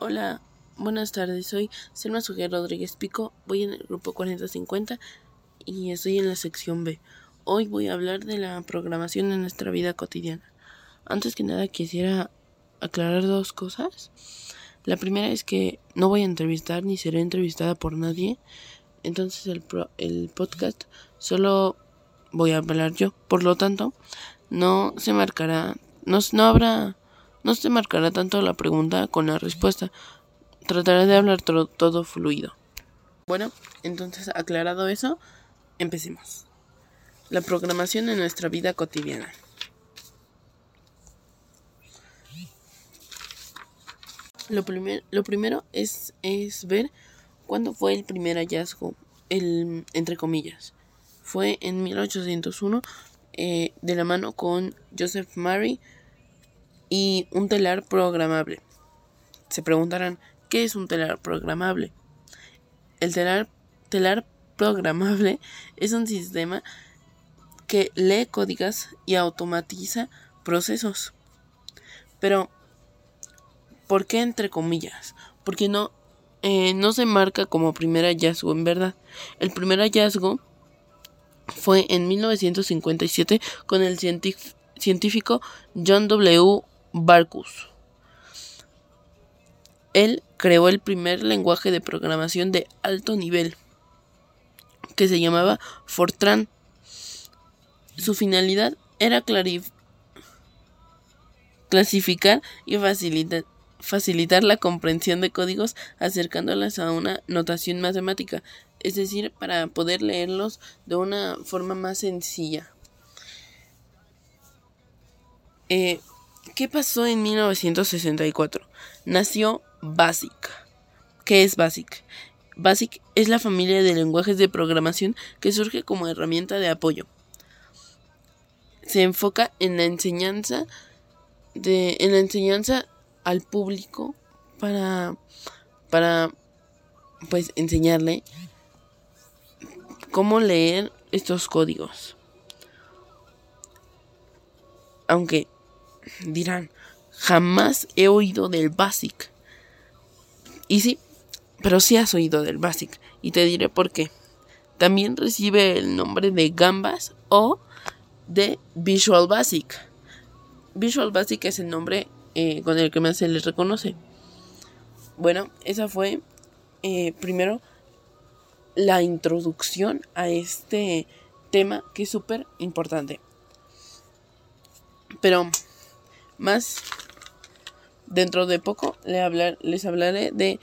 Hola, buenas tardes. Soy Selma Suguer Rodríguez Pico. Voy en el grupo 4050 y estoy en la sección B. Hoy voy a hablar de la programación en nuestra vida cotidiana. Antes que nada quisiera aclarar dos cosas. La primera es que no voy a entrevistar ni seré entrevistada por nadie. Entonces el, el podcast solo voy a hablar yo. Por lo tanto, no se marcará, no, no habrá no se marcará tanto la pregunta con la respuesta. Trataré de hablar todo fluido. Bueno, entonces aclarado eso, empecemos. La programación en nuestra vida cotidiana. Lo, lo primero es, es ver cuándo fue el primer hallazgo, el, entre comillas. Fue en 1801 eh, de la mano con Joseph Murray y un telar programable. Se preguntarán, ¿qué es un telar programable? El telar, telar programable es un sistema que lee códigos y automatiza procesos. Pero, ¿por qué entre comillas? Porque no, eh, no se marca como primer hallazgo en verdad. El primer hallazgo fue en 1957 con el científico John W. Barkus. Él creó el primer lenguaje de programación de alto nivel, que se llamaba Fortran. Su finalidad era clasificar y facilitar la comprensión de códigos acercándolas a una notación matemática, es decir, para poder leerlos de una forma más sencilla. Eh, ¿Qué pasó en 1964? Nació BASIC. ¿Qué es BASIC? BASIC es la familia de lenguajes de programación que surge como herramienta de apoyo. Se enfoca en la enseñanza de en la enseñanza al público para para pues enseñarle cómo leer estos códigos. Aunque dirán, jamás he oído del BASIC. Y sí, pero sí has oído del BASIC. Y te diré por qué. También recibe el nombre de Gambas o de Visual Basic. Visual Basic es el nombre eh, con el que más se les reconoce. Bueno, esa fue eh, primero la introducción a este tema que es súper importante. Pero más dentro de poco les hablaré de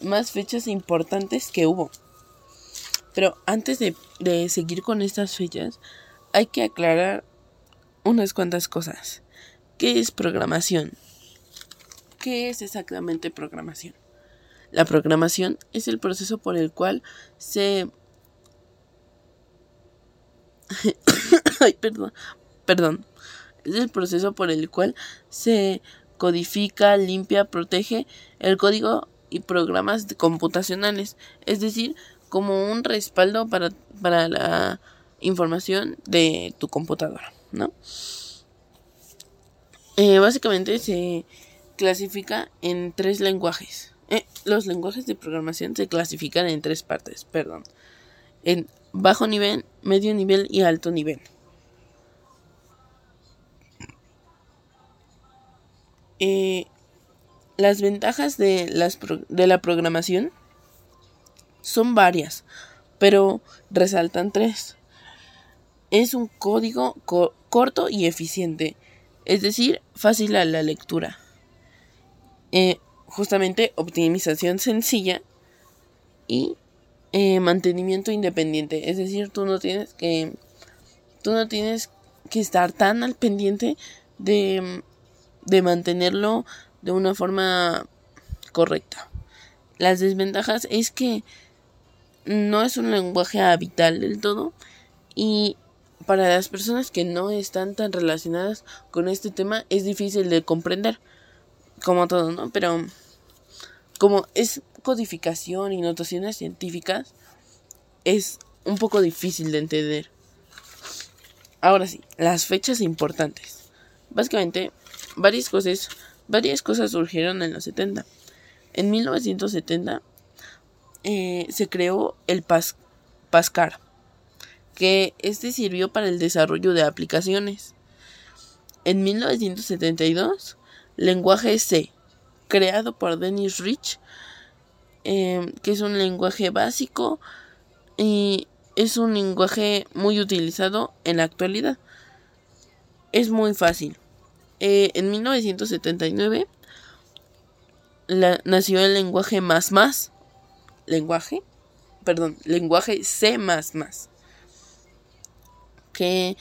más fechas importantes que hubo. Pero antes de, de seguir con estas fechas, hay que aclarar unas cuantas cosas. ¿Qué es programación? ¿Qué es exactamente programación? La programación es el proceso por el cual se... Ay, perdón. Perdón es el proceso por el cual se codifica, limpia, protege el código y programas computacionales, es decir, como un respaldo para, para la información de tu computadora, ¿no? Eh, básicamente se clasifica en tres lenguajes. Eh, los lenguajes de programación se clasifican en tres partes, perdón. En bajo nivel, medio nivel y alto nivel. Eh, las ventajas de, las de la programación son varias, pero resaltan tres. Es un código corto y eficiente, es decir, fácil a la lectura. Eh, justamente optimización sencilla y eh, mantenimiento independiente, es decir, tú no tienes que tú no tienes que estar tan al pendiente de de mantenerlo de una forma correcta. Las desventajas es que no es un lenguaje habitual del todo y para las personas que no están tan relacionadas con este tema es difícil de comprender como todo, ¿no? Pero como es codificación y notaciones científicas es un poco difícil de entender. Ahora sí, las fechas importantes. Básicamente varias cosas, varias cosas surgieron en los 70. En 1970 eh, se creó el Pascal, que este sirvió para el desarrollo de aplicaciones. En 1972, lenguaje C, creado por Dennis Rich, eh, que es un lenguaje básico y es un lenguaje muy utilizado en la actualidad. Es muy fácil. Eh, en 1979 nació el lenguaje más más. Lenguaje. Perdón, lenguaje C. Que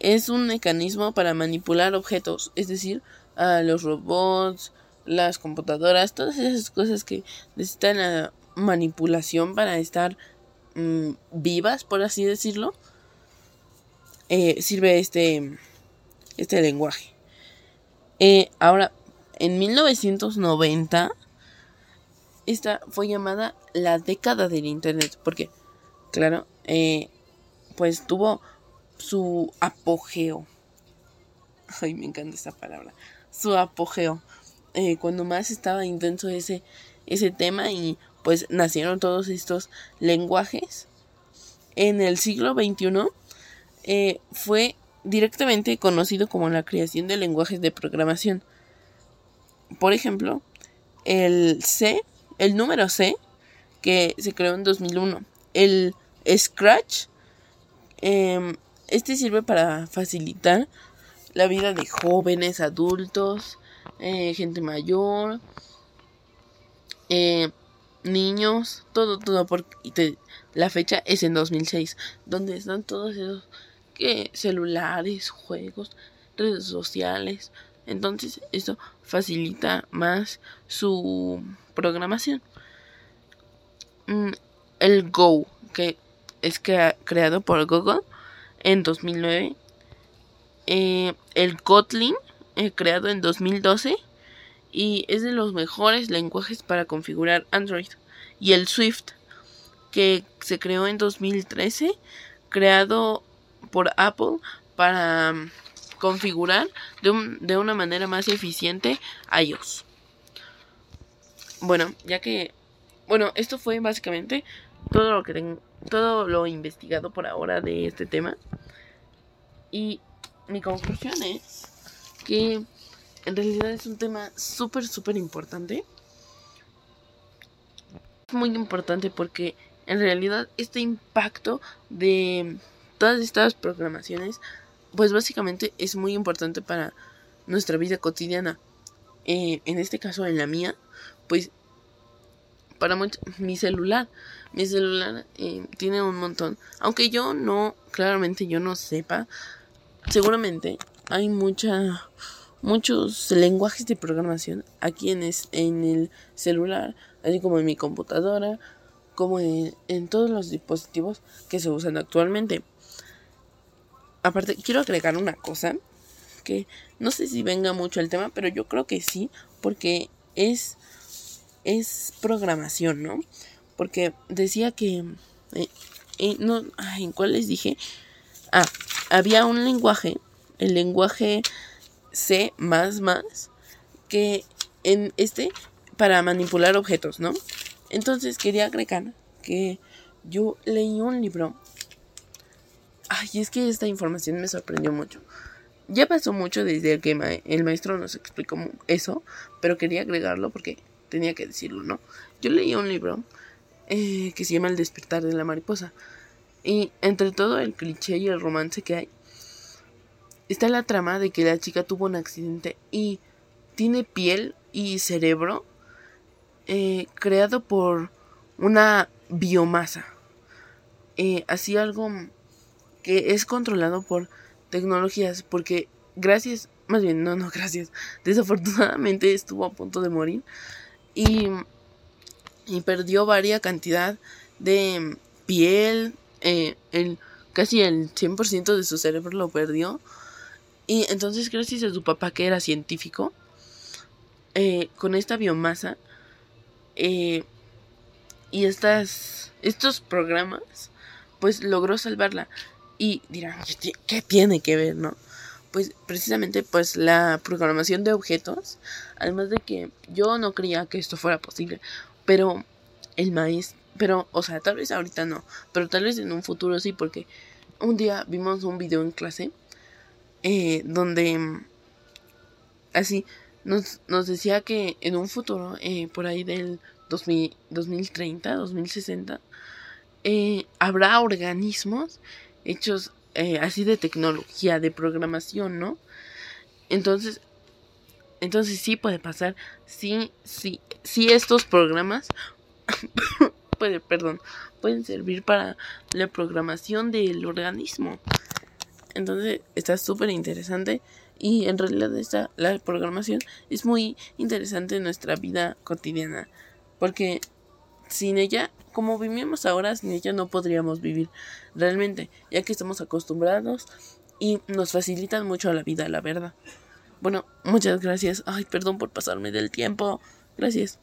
es un mecanismo para manipular objetos, es decir, a los robots, las computadoras, todas esas cosas que necesitan la manipulación para estar mm, vivas, por así decirlo, eh, sirve este, este lenguaje. Eh, ahora, en 1990, esta fue llamada la década del Internet, porque, claro, eh, pues tuvo su apogeo. Ay, me encanta esa palabra. Su apogeo. Eh, cuando más estaba intenso ese, ese tema y pues nacieron todos estos lenguajes. En el siglo XXI eh, fue directamente conocido como la creación de lenguajes de programación. Por ejemplo, el C, el número C, que se creó en 2001. El Scratch, em, este sirve para facilitar la vida de jóvenes, adultos, eh, gente mayor, eh, niños, todo, todo. Porque la fecha es en 2006, donde están todos esos que celulares, juegos, redes sociales. Entonces, esto facilita más su programación. Mm, el Go, que es creado por Google en 2009. Eh, el Kotlin, eh, creado en 2012 y es de los mejores lenguajes para configurar Android. Y el Swift, que se creó en 2013, creado por Apple para mm, configurar de, de una manera más eficiente iOS. Bueno, ya que bueno, esto fue básicamente todo lo que tengo, todo lo investigado por ahora de este tema. Y mi conclusión es que en realidad es un tema súper, súper importante. Muy importante porque en realidad este impacto de todas estas programaciones, pues básicamente es muy importante para nuestra vida cotidiana. Eh, en este caso, en la mía, pues para mi celular. Mi celular eh, tiene un montón. Aunque yo no, claramente yo no sepa, seguramente hay mucha muchos lenguajes de programación aquí en, en el celular, así como en mi computadora, como en, en todos los dispositivos que se usan actualmente. Aparte, quiero agregar una cosa que no sé si venga mucho el tema, pero yo creo que sí, porque es es programación, ¿no? Porque decía que eh, eh, ¿en cuál les dije? Ah, había un lenguaje, el lenguaje C que en este para manipular objetos, ¿no? Entonces quería agregar que yo leí un libro. Ay, es que esta información me sorprendió mucho. Ya pasó mucho desde que el maestro nos explicó eso, pero quería agregarlo porque tenía que decirlo, ¿no? Yo leí un libro eh, que se llama El despertar de la mariposa. Y entre todo el cliché y el romance que hay, está la trama de que la chica tuvo un accidente y tiene piel y cerebro eh, creado por una biomasa. Eh, así algo que es controlado por tecnologías porque gracias, más bien, no, no, gracias, desafortunadamente estuvo a punto de morir y, y perdió varia cantidad de piel, eh, el, casi el 100% de su cerebro lo perdió. Y entonces gracias a su papá que era científico, eh, con esta biomasa eh, y estas, estos programas, pues logró salvarla. Y dirán, ¿qué tiene que ver, no? pues precisamente pues la programación de objetos, además de que yo no creía que esto fuera posible, pero el maíz, pero o sea, tal vez ahorita no, pero tal vez en un futuro sí, porque un día vimos un video en clase eh, donde así nos, nos decía que en un futuro, eh, por ahí del 2000, 2030, 2060, eh, habrá organismos hechos eh, así de tecnología, de programación, ¿no? Entonces, entonces sí puede pasar, sí, sí, sí estos programas, puede, perdón, pueden servir para la programación del organismo. Entonces está súper interesante y en realidad esta, la programación es muy interesante en nuestra vida cotidiana porque sin ella, como vivimos ahora, sin ella no podríamos vivir realmente, ya que estamos acostumbrados y nos facilitan mucho la vida, la verdad. Bueno, muchas gracias. Ay, perdón por pasarme del tiempo. Gracias.